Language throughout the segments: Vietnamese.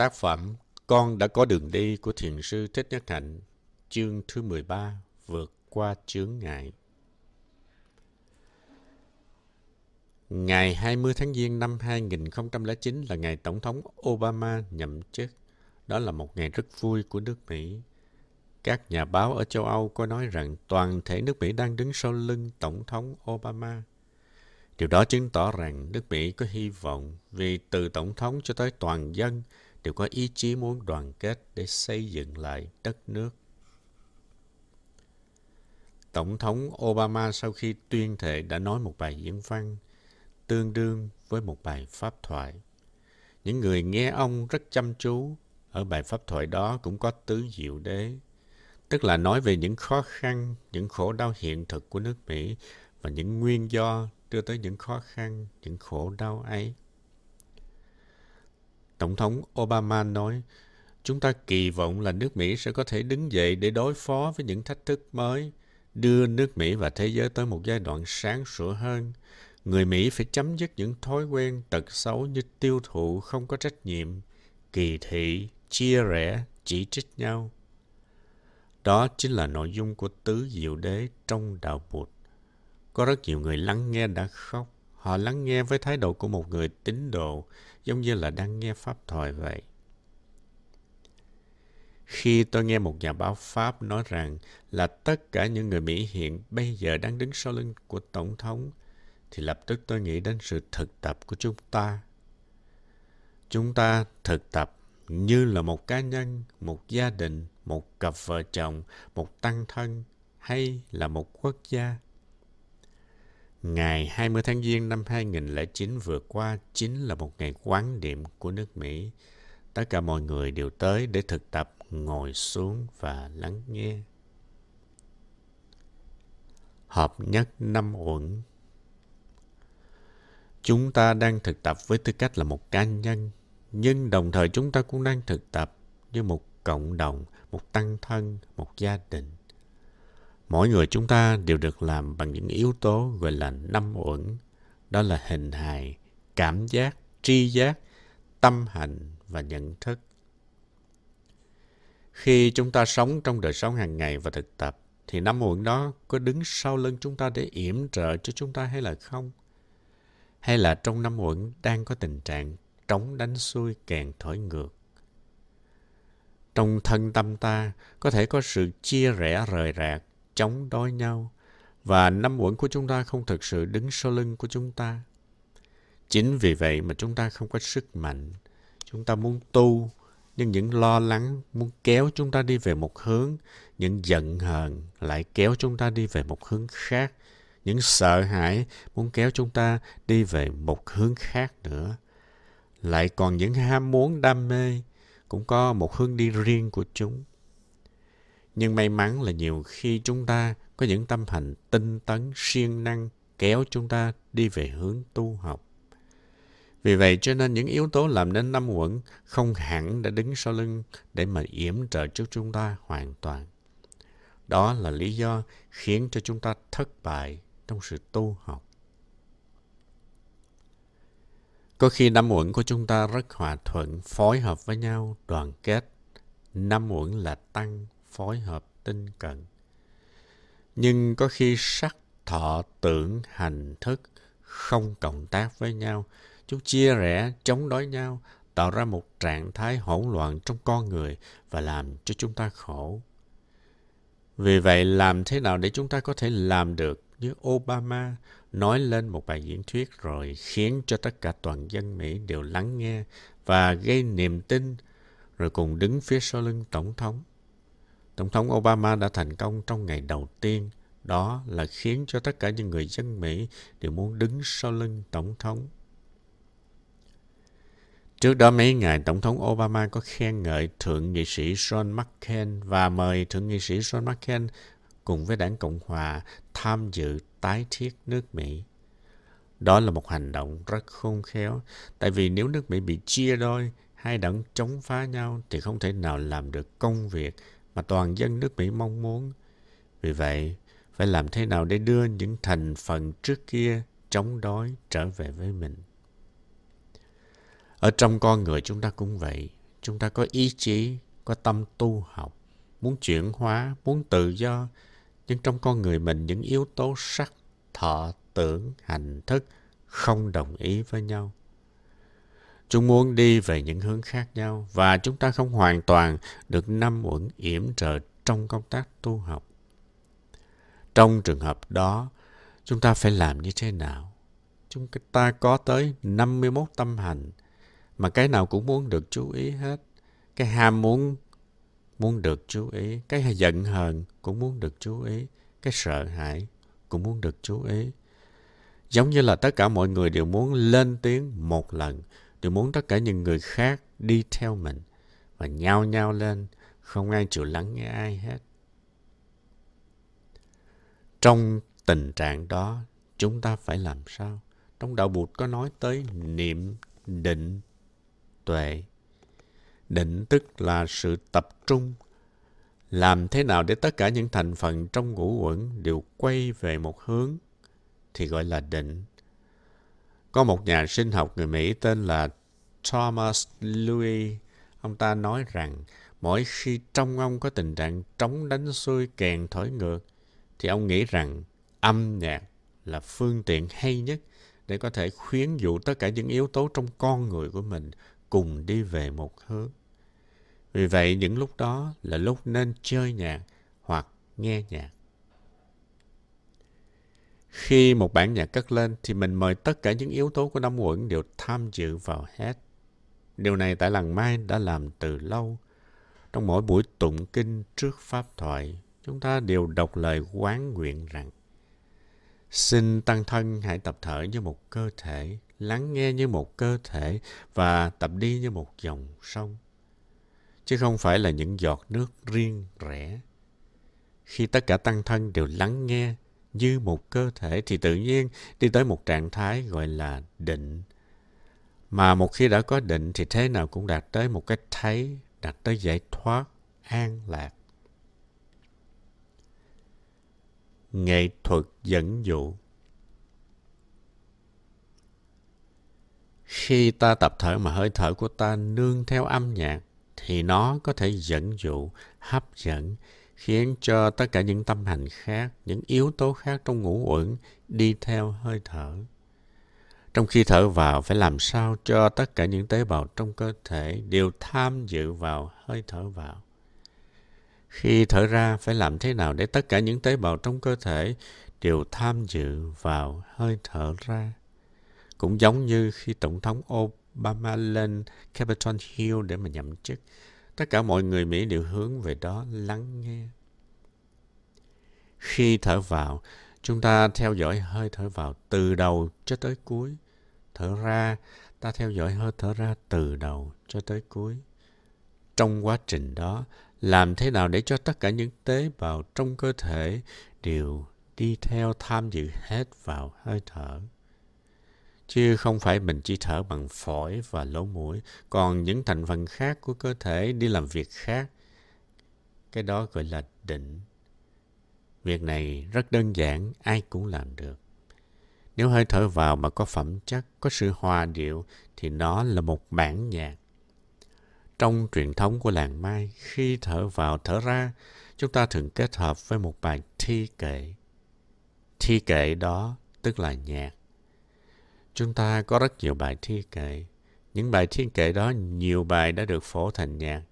Tác phẩm Con đã có đường đi của Thiền sư Thích Nhất Hạnh, chương thứ 13, vượt qua chướng ngại. Ngày 20 tháng Giêng năm 2009 là ngày Tổng thống Obama nhậm chức. Đó là một ngày rất vui của nước Mỹ. Các nhà báo ở châu Âu có nói rằng toàn thể nước Mỹ đang đứng sau lưng Tổng thống Obama. Điều đó chứng tỏ rằng nước Mỹ có hy vọng vì từ Tổng thống cho tới toàn dân đều có ý chí muốn đoàn kết để xây dựng lại đất nước. Tổng thống Obama sau khi tuyên thệ đã nói một bài diễn văn tương đương với một bài pháp thoại. Những người nghe ông rất chăm chú, ở bài pháp thoại đó cũng có tứ diệu đế, tức là nói về những khó khăn, những khổ đau hiện thực của nước Mỹ và những nguyên do đưa tới những khó khăn, những khổ đau ấy. Tổng thống Obama nói, chúng ta kỳ vọng là nước Mỹ sẽ có thể đứng dậy để đối phó với những thách thức mới, đưa nước Mỹ và thế giới tới một giai đoạn sáng sủa hơn. Người Mỹ phải chấm dứt những thói quen tật xấu như tiêu thụ không có trách nhiệm, kỳ thị, chia rẽ, chỉ trích nhau. Đó chính là nội dung của tứ diệu đế trong đạo Bụt. Có rất nhiều người lắng nghe đã khóc. Họ lắng nghe với thái độ của một người tín đồ, giống như là đang nghe pháp thoại vậy. Khi tôi nghe một nhà báo Pháp nói rằng là tất cả những người Mỹ hiện bây giờ đang đứng sau lưng của Tổng thống, thì lập tức tôi nghĩ đến sự thực tập của chúng ta. Chúng ta thực tập như là một cá nhân, một gia đình, một cặp vợ chồng, một tăng thân hay là một quốc gia. Ngày 20 tháng Giêng năm 2009 vừa qua chính là một ngày quán niệm của nước Mỹ. Tất cả mọi người đều tới để thực tập ngồi xuống và lắng nghe. Hợp nhất năm uẩn Chúng ta đang thực tập với tư cách là một cá nhân, nhưng đồng thời chúng ta cũng đang thực tập như một cộng đồng, một tăng thân, một gia đình. Mỗi người chúng ta đều được làm bằng những yếu tố gọi là năm uẩn. Đó là hình hài, cảm giác, tri giác, tâm hành và nhận thức. Khi chúng ta sống trong đời sống hàng ngày và thực tập, thì năm uẩn đó có đứng sau lưng chúng ta để yểm trợ cho chúng ta hay là không? Hay là trong năm uẩn đang có tình trạng trống đánh xuôi kèn thổi ngược? Trong thân tâm ta có thể có sự chia rẽ rời rạc, chống đối nhau và năm uẩn của chúng ta không thực sự đứng sau lưng của chúng ta. Chính vì vậy mà chúng ta không có sức mạnh. Chúng ta muốn tu, nhưng những lo lắng muốn kéo chúng ta đi về một hướng, những giận hờn lại kéo chúng ta đi về một hướng khác. Những sợ hãi muốn kéo chúng ta đi về một hướng khác nữa. Lại còn những ham muốn đam mê cũng có một hướng đi riêng của chúng. Nhưng may mắn là nhiều khi chúng ta có những tâm hành tinh tấn, siêng năng kéo chúng ta đi về hướng tu học. Vì vậy cho nên những yếu tố làm nên năm quẩn không hẳn đã đứng sau lưng để mà yểm trợ cho chúng ta hoàn toàn. Đó là lý do khiến cho chúng ta thất bại trong sự tu học. Có khi năm uẩn của chúng ta rất hòa thuận, phối hợp với nhau, đoàn kết. Năm uẩn là tăng, phối hợp, tinh cận. Nhưng có khi sắc, thọ, tưởng, hành, thức không cộng tác với nhau. Chúng chia rẽ, chống đối nhau, tạo ra một trạng thái hỗn loạn trong con người và làm cho chúng ta khổ. Vì vậy, làm thế nào để chúng ta có thể làm được như Obama nói lên một bài diễn thuyết rồi khiến cho tất cả toàn dân Mỹ đều lắng nghe và gây niềm tin rồi cùng đứng phía sau lưng Tổng thống. Tổng thống Obama đã thành công trong ngày đầu tiên, đó là khiến cho tất cả những người dân Mỹ đều muốn đứng sau lưng Tổng thống. Trước đó mấy ngày, Tổng thống Obama có khen ngợi Thượng nghị sĩ John McCain và mời Thượng nghị sĩ John McCain cùng với đảng Cộng Hòa tham dự tái thiết nước Mỹ. Đó là một hành động rất khôn khéo, tại vì nếu nước Mỹ bị chia đôi, hai đảng chống phá nhau thì không thể nào làm được công việc mà toàn dân nước Mỹ mong muốn. Vì vậy, phải làm thế nào để đưa những thành phần trước kia chống đói trở về với mình. Ở trong con người chúng ta cũng vậy. chúng ta có ý chí, có tâm tu học, muốn chuyển hóa, muốn tự do, nhưng trong con người mình những yếu tố sắc, thọ, tưởng, hành thức không đồng ý với nhau. Chúng muốn đi về những hướng khác nhau và chúng ta không hoàn toàn được năm uẩn yểm trợ trong công tác tu học. Trong trường hợp đó, chúng ta phải làm như thế nào? Chúng ta có tới 51 tâm hành mà cái nào cũng muốn được chú ý hết. Cái ham muốn muốn được chú ý, cái giận hờn cũng muốn được chú ý, cái sợ hãi cũng muốn được chú ý. Giống như là tất cả mọi người đều muốn lên tiếng một lần, tôi muốn tất cả những người khác đi theo mình và nhao nhao lên, không ai chịu lắng nghe ai hết. Trong tình trạng đó, chúng ta phải làm sao? Trong đạo Bụt có nói tới niệm, định, tuệ. Định tức là sự tập trung. Làm thế nào để tất cả những thành phần trong ngũ uẩn đều quay về một hướng thì gọi là định. Có một nhà sinh học người Mỹ tên là Thomas Louis. Ông ta nói rằng mỗi khi trong ông có tình trạng trống đánh xuôi kèn thổi ngược thì ông nghĩ rằng âm nhạc là phương tiện hay nhất để có thể khuyến dụ tất cả những yếu tố trong con người của mình cùng đi về một hướng. Vì vậy, những lúc đó là lúc nên chơi nhạc hoặc nghe nhạc. Khi một bản nhạc cất lên thì mình mời tất cả những yếu tố của năm uẩn đều tham dự vào hết. Điều này tại làng Mai đã làm từ lâu. Trong mỗi buổi tụng kinh trước pháp thoại, chúng ta đều đọc lời quán nguyện rằng Xin tăng thân hãy tập thở như một cơ thể, lắng nghe như một cơ thể và tập đi như một dòng sông. Chứ không phải là những giọt nước riêng rẽ. Khi tất cả tăng thân đều lắng nghe như một cơ thể thì tự nhiên đi tới một trạng thái gọi là định. Mà một khi đã có định thì thế nào cũng đạt tới một cái thấy, đạt tới giải thoát, an lạc. nghệ thuật dẫn dụ khi ta tập thở mà hơi thở của ta nương theo âm nhạc thì nó có thể dẫn dụ hấp dẫn khiến cho tất cả những tâm hành khác những yếu tố khác trong ngũ uẩn đi theo hơi thở trong khi thở vào phải làm sao cho tất cả những tế bào trong cơ thể đều tham dự vào hơi thở vào khi thở ra phải làm thế nào để tất cả những tế bào trong cơ thể đều tham dự vào hơi thở ra. Cũng giống như khi Tổng thống Obama lên Capitol Hill để mà nhậm chức, tất cả mọi người Mỹ đều hướng về đó lắng nghe. Khi thở vào, chúng ta theo dõi hơi thở vào từ đầu cho tới cuối. Thở ra, ta theo dõi hơi thở ra từ đầu cho tới cuối. Trong quá trình đó, làm thế nào để cho tất cả những tế bào trong cơ thể đều đi theo tham dự hết vào hơi thở chứ không phải mình chỉ thở bằng phổi và lỗ mũi còn những thành phần khác của cơ thể đi làm việc khác cái đó gọi là định việc này rất đơn giản ai cũng làm được nếu hơi thở vào mà có phẩm chất có sự hòa điệu thì nó là một bản nhạc trong truyền thống của làng Mai, khi thở vào thở ra, chúng ta thường kết hợp với một bài thi kệ. Thi kệ đó tức là nhạc. Chúng ta có rất nhiều bài thi kệ. Những bài thi kệ đó nhiều bài đã được phổ thành nhạc.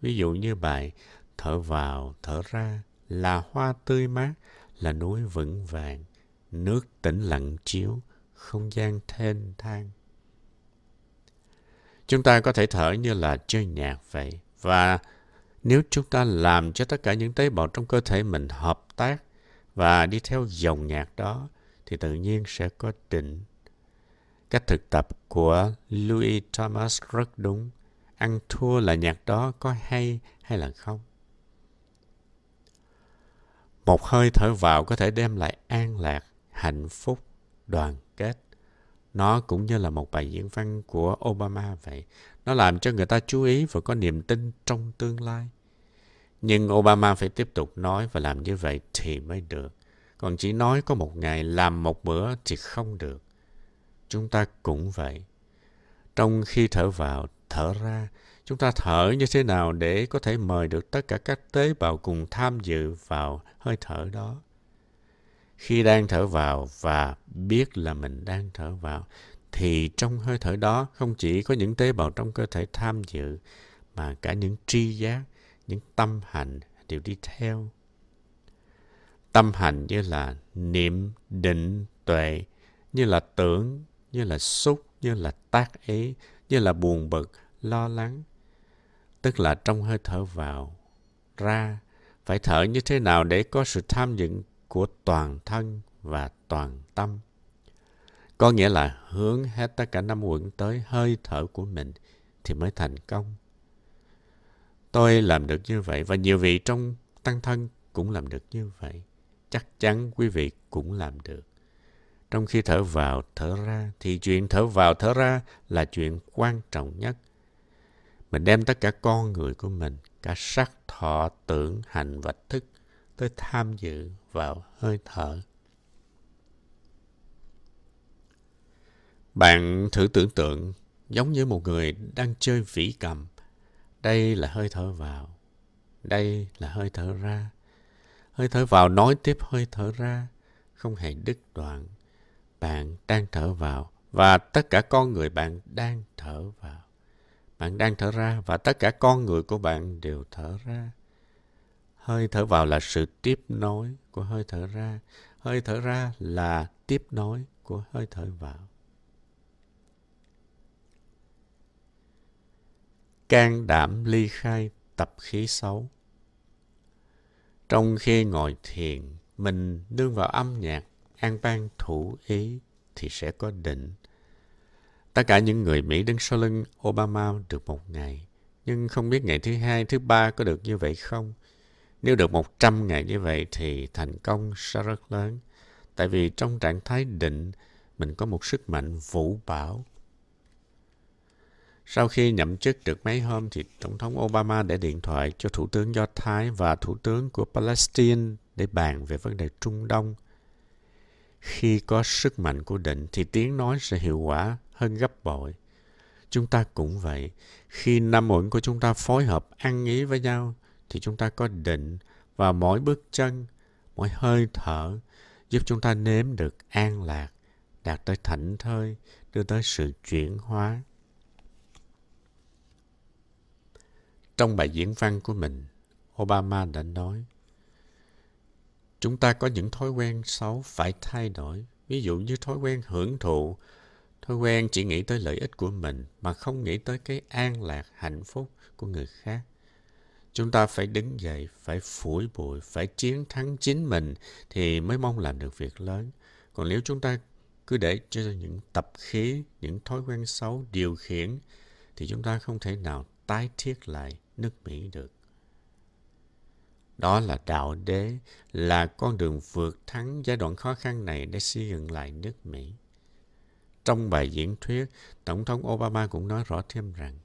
Ví dụ như bài thở vào, thở ra là hoa tươi mát, là núi vững vàng, nước tĩnh lặng chiếu, không gian thênh thang. Chúng ta có thể thở như là chơi nhạc vậy. Và nếu chúng ta làm cho tất cả những tế bào trong cơ thể mình hợp tác và đi theo dòng nhạc đó, thì tự nhiên sẽ có định. Cách thực tập của Louis Thomas rất đúng. Ăn thua là nhạc đó có hay hay là không. Một hơi thở vào có thể đem lại an lạc, hạnh phúc, đoàn kết. Nó cũng như là một bài diễn văn của Obama vậy. Nó làm cho người ta chú ý và có niềm tin trong tương lai. Nhưng Obama phải tiếp tục nói và làm như vậy thì mới được. Còn chỉ nói có một ngày làm một bữa thì không được. Chúng ta cũng vậy. Trong khi thở vào, thở ra, Chúng ta thở như thế nào để có thể mời được tất cả các tế bào cùng tham dự vào hơi thở đó. Khi đang thở vào và biết là mình đang thở vào, thì trong hơi thở đó không chỉ có những tế bào trong cơ thể tham dự, mà cả những tri giác, những tâm hành đều đi theo. Tâm hành như là niệm, định, tuệ, như là tưởng, như là xúc, như là tác ý, như là buồn bực, lo lắng. Tức là trong hơi thở vào, ra, phải thở như thế nào để có sự tham dự của toàn thân và toàn tâm. Có nghĩa là hướng hết tất cả năm quận tới hơi thở của mình thì mới thành công. Tôi làm được như vậy và nhiều vị trong tăng thân cũng làm được như vậy. Chắc chắn quý vị cũng làm được. Trong khi thở vào, thở ra thì chuyện thở vào, thở ra là chuyện quan trọng nhất. Mình đem tất cả con người của mình, cả sắc, thọ, tưởng, hành và thức tới tham dự vào hơi thở. Bạn thử tưởng tượng giống như một người đang chơi vĩ cầm. Đây là hơi thở vào. Đây là hơi thở ra. Hơi thở vào nói tiếp hơi thở ra, không hề đứt đoạn. Bạn đang thở vào và tất cả con người bạn đang thở vào. Bạn đang thở ra và tất cả con người của bạn đều thở ra. Hơi thở vào là sự tiếp nối của hơi thở ra. Hơi thở ra là tiếp nối của hơi thở vào. can đảm ly khai tập khí xấu. Trong khi ngồi thiền, mình nương vào âm nhạc, an bang thủ ý thì sẽ có định. Tất cả những người Mỹ đứng sau lưng Obama được một ngày, nhưng không biết ngày thứ hai, thứ ba có được như vậy không. Nếu được một trăm ngày như vậy thì thành công sẽ rất lớn. Tại vì trong trạng thái định, mình có một sức mạnh vũ bảo sau khi nhậm chức được mấy hôm thì Tổng thống Obama đã điện thoại cho Thủ tướng Do Thái và Thủ tướng của Palestine để bàn về vấn đề Trung Đông. Khi có sức mạnh của định thì tiếng nói sẽ hiệu quả hơn gấp bội. Chúng ta cũng vậy. Khi năm uẩn của chúng ta phối hợp ăn ý với nhau thì chúng ta có định và mỗi bước chân, mỗi hơi thở giúp chúng ta nếm được an lạc, đạt tới thảnh thơi, đưa tới sự chuyển hóa. Trong bài diễn văn của mình, Obama đã nói, chúng ta có những thói quen xấu phải thay đổi. Ví dụ như thói quen hưởng thụ, thói quen chỉ nghĩ tới lợi ích của mình mà không nghĩ tới cái an lạc, hạnh phúc của người khác. Chúng ta phải đứng dậy, phải phủi bụi, phải chiến thắng chính mình thì mới mong làm được việc lớn. Còn nếu chúng ta cứ để cho những tập khí, những thói quen xấu điều khiển thì chúng ta không thể nào tái thiết lại nước Mỹ được. Đó là đạo đế, là con đường vượt thắng giai đoạn khó khăn này để xây dựng lại nước Mỹ. Trong bài diễn thuyết, Tổng thống Obama cũng nói rõ thêm rằng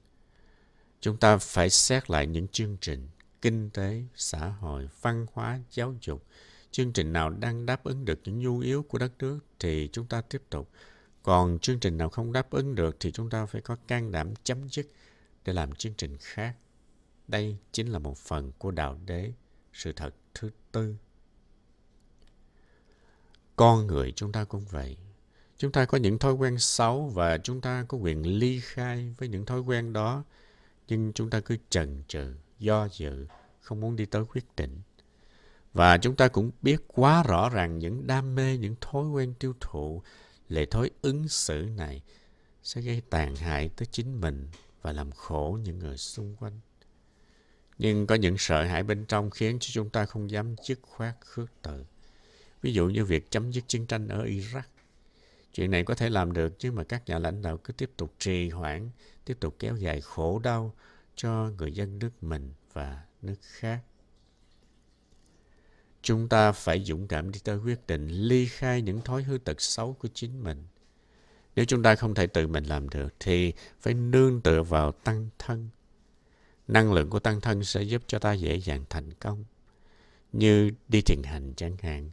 chúng ta phải xét lại những chương trình kinh tế, xã hội, văn hóa, giáo dục. Chương trình nào đang đáp ứng được những nhu yếu của đất nước thì chúng ta tiếp tục. Còn chương trình nào không đáp ứng được thì chúng ta phải có can đảm chấm dứt để làm chương trình khác. Đây chính là một phần của đạo đế, sự thật thứ tư. Con người chúng ta cũng vậy. Chúng ta có những thói quen xấu và chúng ta có quyền ly khai với những thói quen đó. Nhưng chúng ta cứ chần chừ, do dự, không muốn đi tới quyết định. Và chúng ta cũng biết quá rõ ràng những đam mê, những thói quen tiêu thụ, lệ thói ứng xử này sẽ gây tàn hại tới chính mình và làm khổ những người xung quanh. Nhưng có những sợ hãi bên trong khiến cho chúng ta không dám dứt khoát khước từ. Ví dụ như việc chấm dứt chiến tranh ở Iraq. Chuyện này có thể làm được nhưng mà các nhà lãnh đạo cứ tiếp tục trì hoãn, tiếp tục kéo dài khổ đau cho người dân nước mình và nước khác. Chúng ta phải dũng cảm đi tới quyết định ly khai những thói hư tật xấu của chính mình. Nếu chúng ta không thể tự mình làm được thì phải nương tựa vào tăng thân, năng lượng của tăng thân sẽ giúp cho ta dễ dàng thành công. Như đi thiền hành chẳng hạn.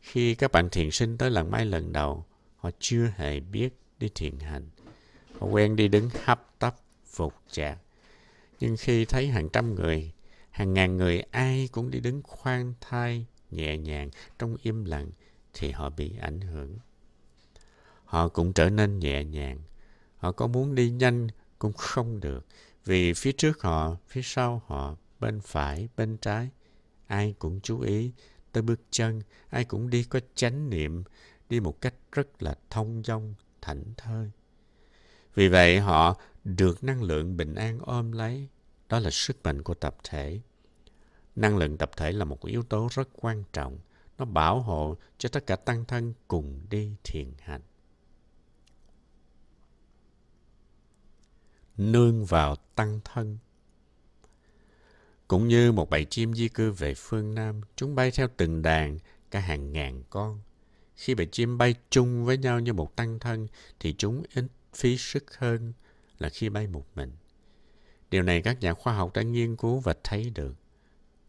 Khi các bạn thiền sinh tới lần mai lần đầu, họ chưa hề biết đi thiền hành. Họ quen đi đứng hấp tấp, phục chạc. Nhưng khi thấy hàng trăm người, hàng ngàn người ai cũng đi đứng khoan thai, nhẹ nhàng, trong im lặng, thì họ bị ảnh hưởng. Họ cũng trở nên nhẹ nhàng. Họ có muốn đi nhanh cũng không được. Vì phía trước họ, phía sau họ, bên phải, bên trái, ai cũng chú ý tới bước chân, ai cũng đi có chánh niệm, đi một cách rất là thông dong, thảnh thơi. Vì vậy họ được năng lượng bình an ôm lấy. Đó là sức mạnh của tập thể. Năng lượng tập thể là một yếu tố rất quan trọng. Nó bảo hộ cho tất cả tăng thân cùng đi thiền hành. Nương vào tăng thân cũng như một bầy chim di cư về phương Nam, chúng bay theo từng đàn, cả hàng ngàn con. Khi bầy chim bay chung với nhau như một tăng thân, thì chúng ít phí sức hơn là khi bay một mình. Điều này các nhà khoa học đã nghiên cứu và thấy được.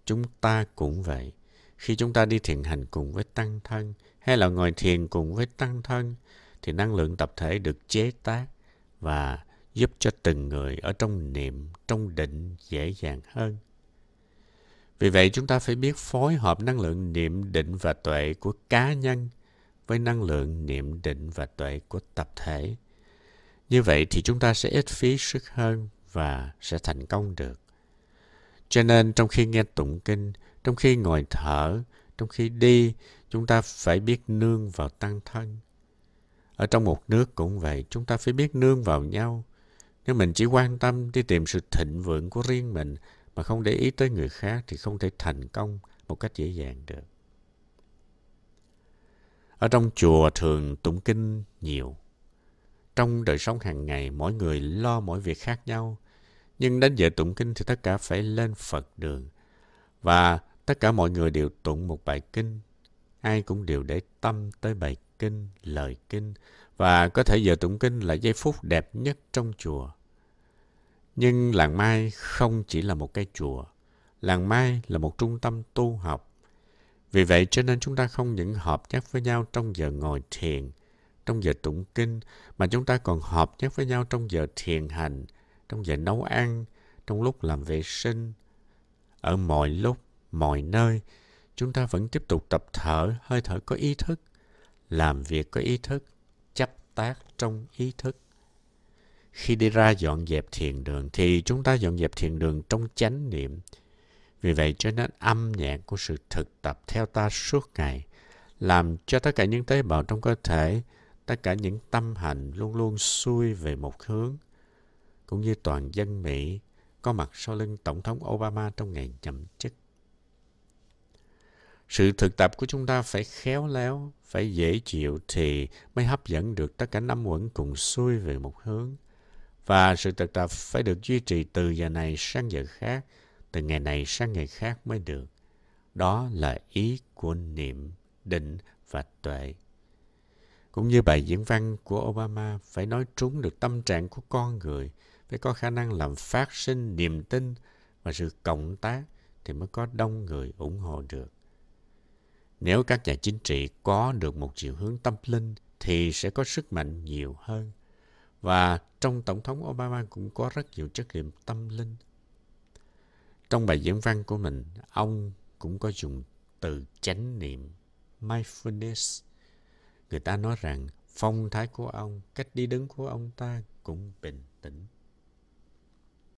Chúng ta cũng vậy. Khi chúng ta đi thiền hành cùng với tăng thân, hay là ngồi thiền cùng với tăng thân, thì năng lượng tập thể được chế tác và giúp cho từng người ở trong niệm, trong định dễ dàng hơn. Vì vậy chúng ta phải biết phối hợp năng lượng niệm định và tuệ của cá nhân với năng lượng niệm định và tuệ của tập thể. Như vậy thì chúng ta sẽ ít phí sức hơn và sẽ thành công được. Cho nên trong khi nghe tụng kinh, trong khi ngồi thở, trong khi đi, chúng ta phải biết nương vào tăng thân. Ở trong một nước cũng vậy, chúng ta phải biết nương vào nhau. Nếu mình chỉ quan tâm đi tìm sự thịnh vượng của riêng mình mà không để ý tới người khác thì không thể thành công một cách dễ dàng được. Ở trong chùa thường tụng kinh nhiều. Trong đời sống hàng ngày, mỗi người lo mỗi việc khác nhau. Nhưng đến giờ tụng kinh thì tất cả phải lên Phật đường. Và tất cả mọi người đều tụng một bài kinh. Ai cũng đều để tâm tới bài kinh, lời kinh. Và có thể giờ tụng kinh là giây phút đẹp nhất trong chùa. Nhưng làng Mai không chỉ là một cái chùa. Làng Mai là một trung tâm tu học. Vì vậy cho nên chúng ta không những hợp nhất với nhau trong giờ ngồi thiền, trong giờ tụng kinh, mà chúng ta còn hợp nhất với nhau trong giờ thiền hành, trong giờ nấu ăn, trong lúc làm vệ sinh. Ở mọi lúc, mọi nơi, chúng ta vẫn tiếp tục tập thở, hơi thở có ý thức, làm việc có ý thức, tác trong ý thức. Khi đi ra dọn dẹp thiền đường thì chúng ta dọn dẹp thiền đường trong chánh niệm. Vì vậy cho nên âm nhạc của sự thực tập theo ta suốt ngày làm cho tất cả những tế bào trong cơ thể, tất cả những tâm hành luôn luôn xuôi về một hướng. Cũng như toàn dân Mỹ có mặt sau lưng Tổng thống Obama trong ngày nhậm chức. Sự thực tập của chúng ta phải khéo léo, phải dễ chịu thì mới hấp dẫn được tất cả năm uẩn cùng xuôi về một hướng. Và sự thực tập phải được duy trì từ giờ này sang giờ khác, từ ngày này sang ngày khác mới được. Đó là ý của niệm, định và tuệ. Cũng như bài diễn văn của Obama phải nói trúng được tâm trạng của con người, phải có khả năng làm phát sinh niềm tin và sự cộng tác thì mới có đông người ủng hộ được. Nếu các nhà chính trị có được một chiều hướng tâm linh thì sẽ có sức mạnh nhiều hơn. Và trong Tổng thống Obama cũng có rất nhiều chất liệu tâm linh. Trong bài diễn văn của mình, ông cũng có dùng từ chánh niệm, mindfulness. Người ta nói rằng phong thái của ông, cách đi đứng của ông ta cũng bình tĩnh.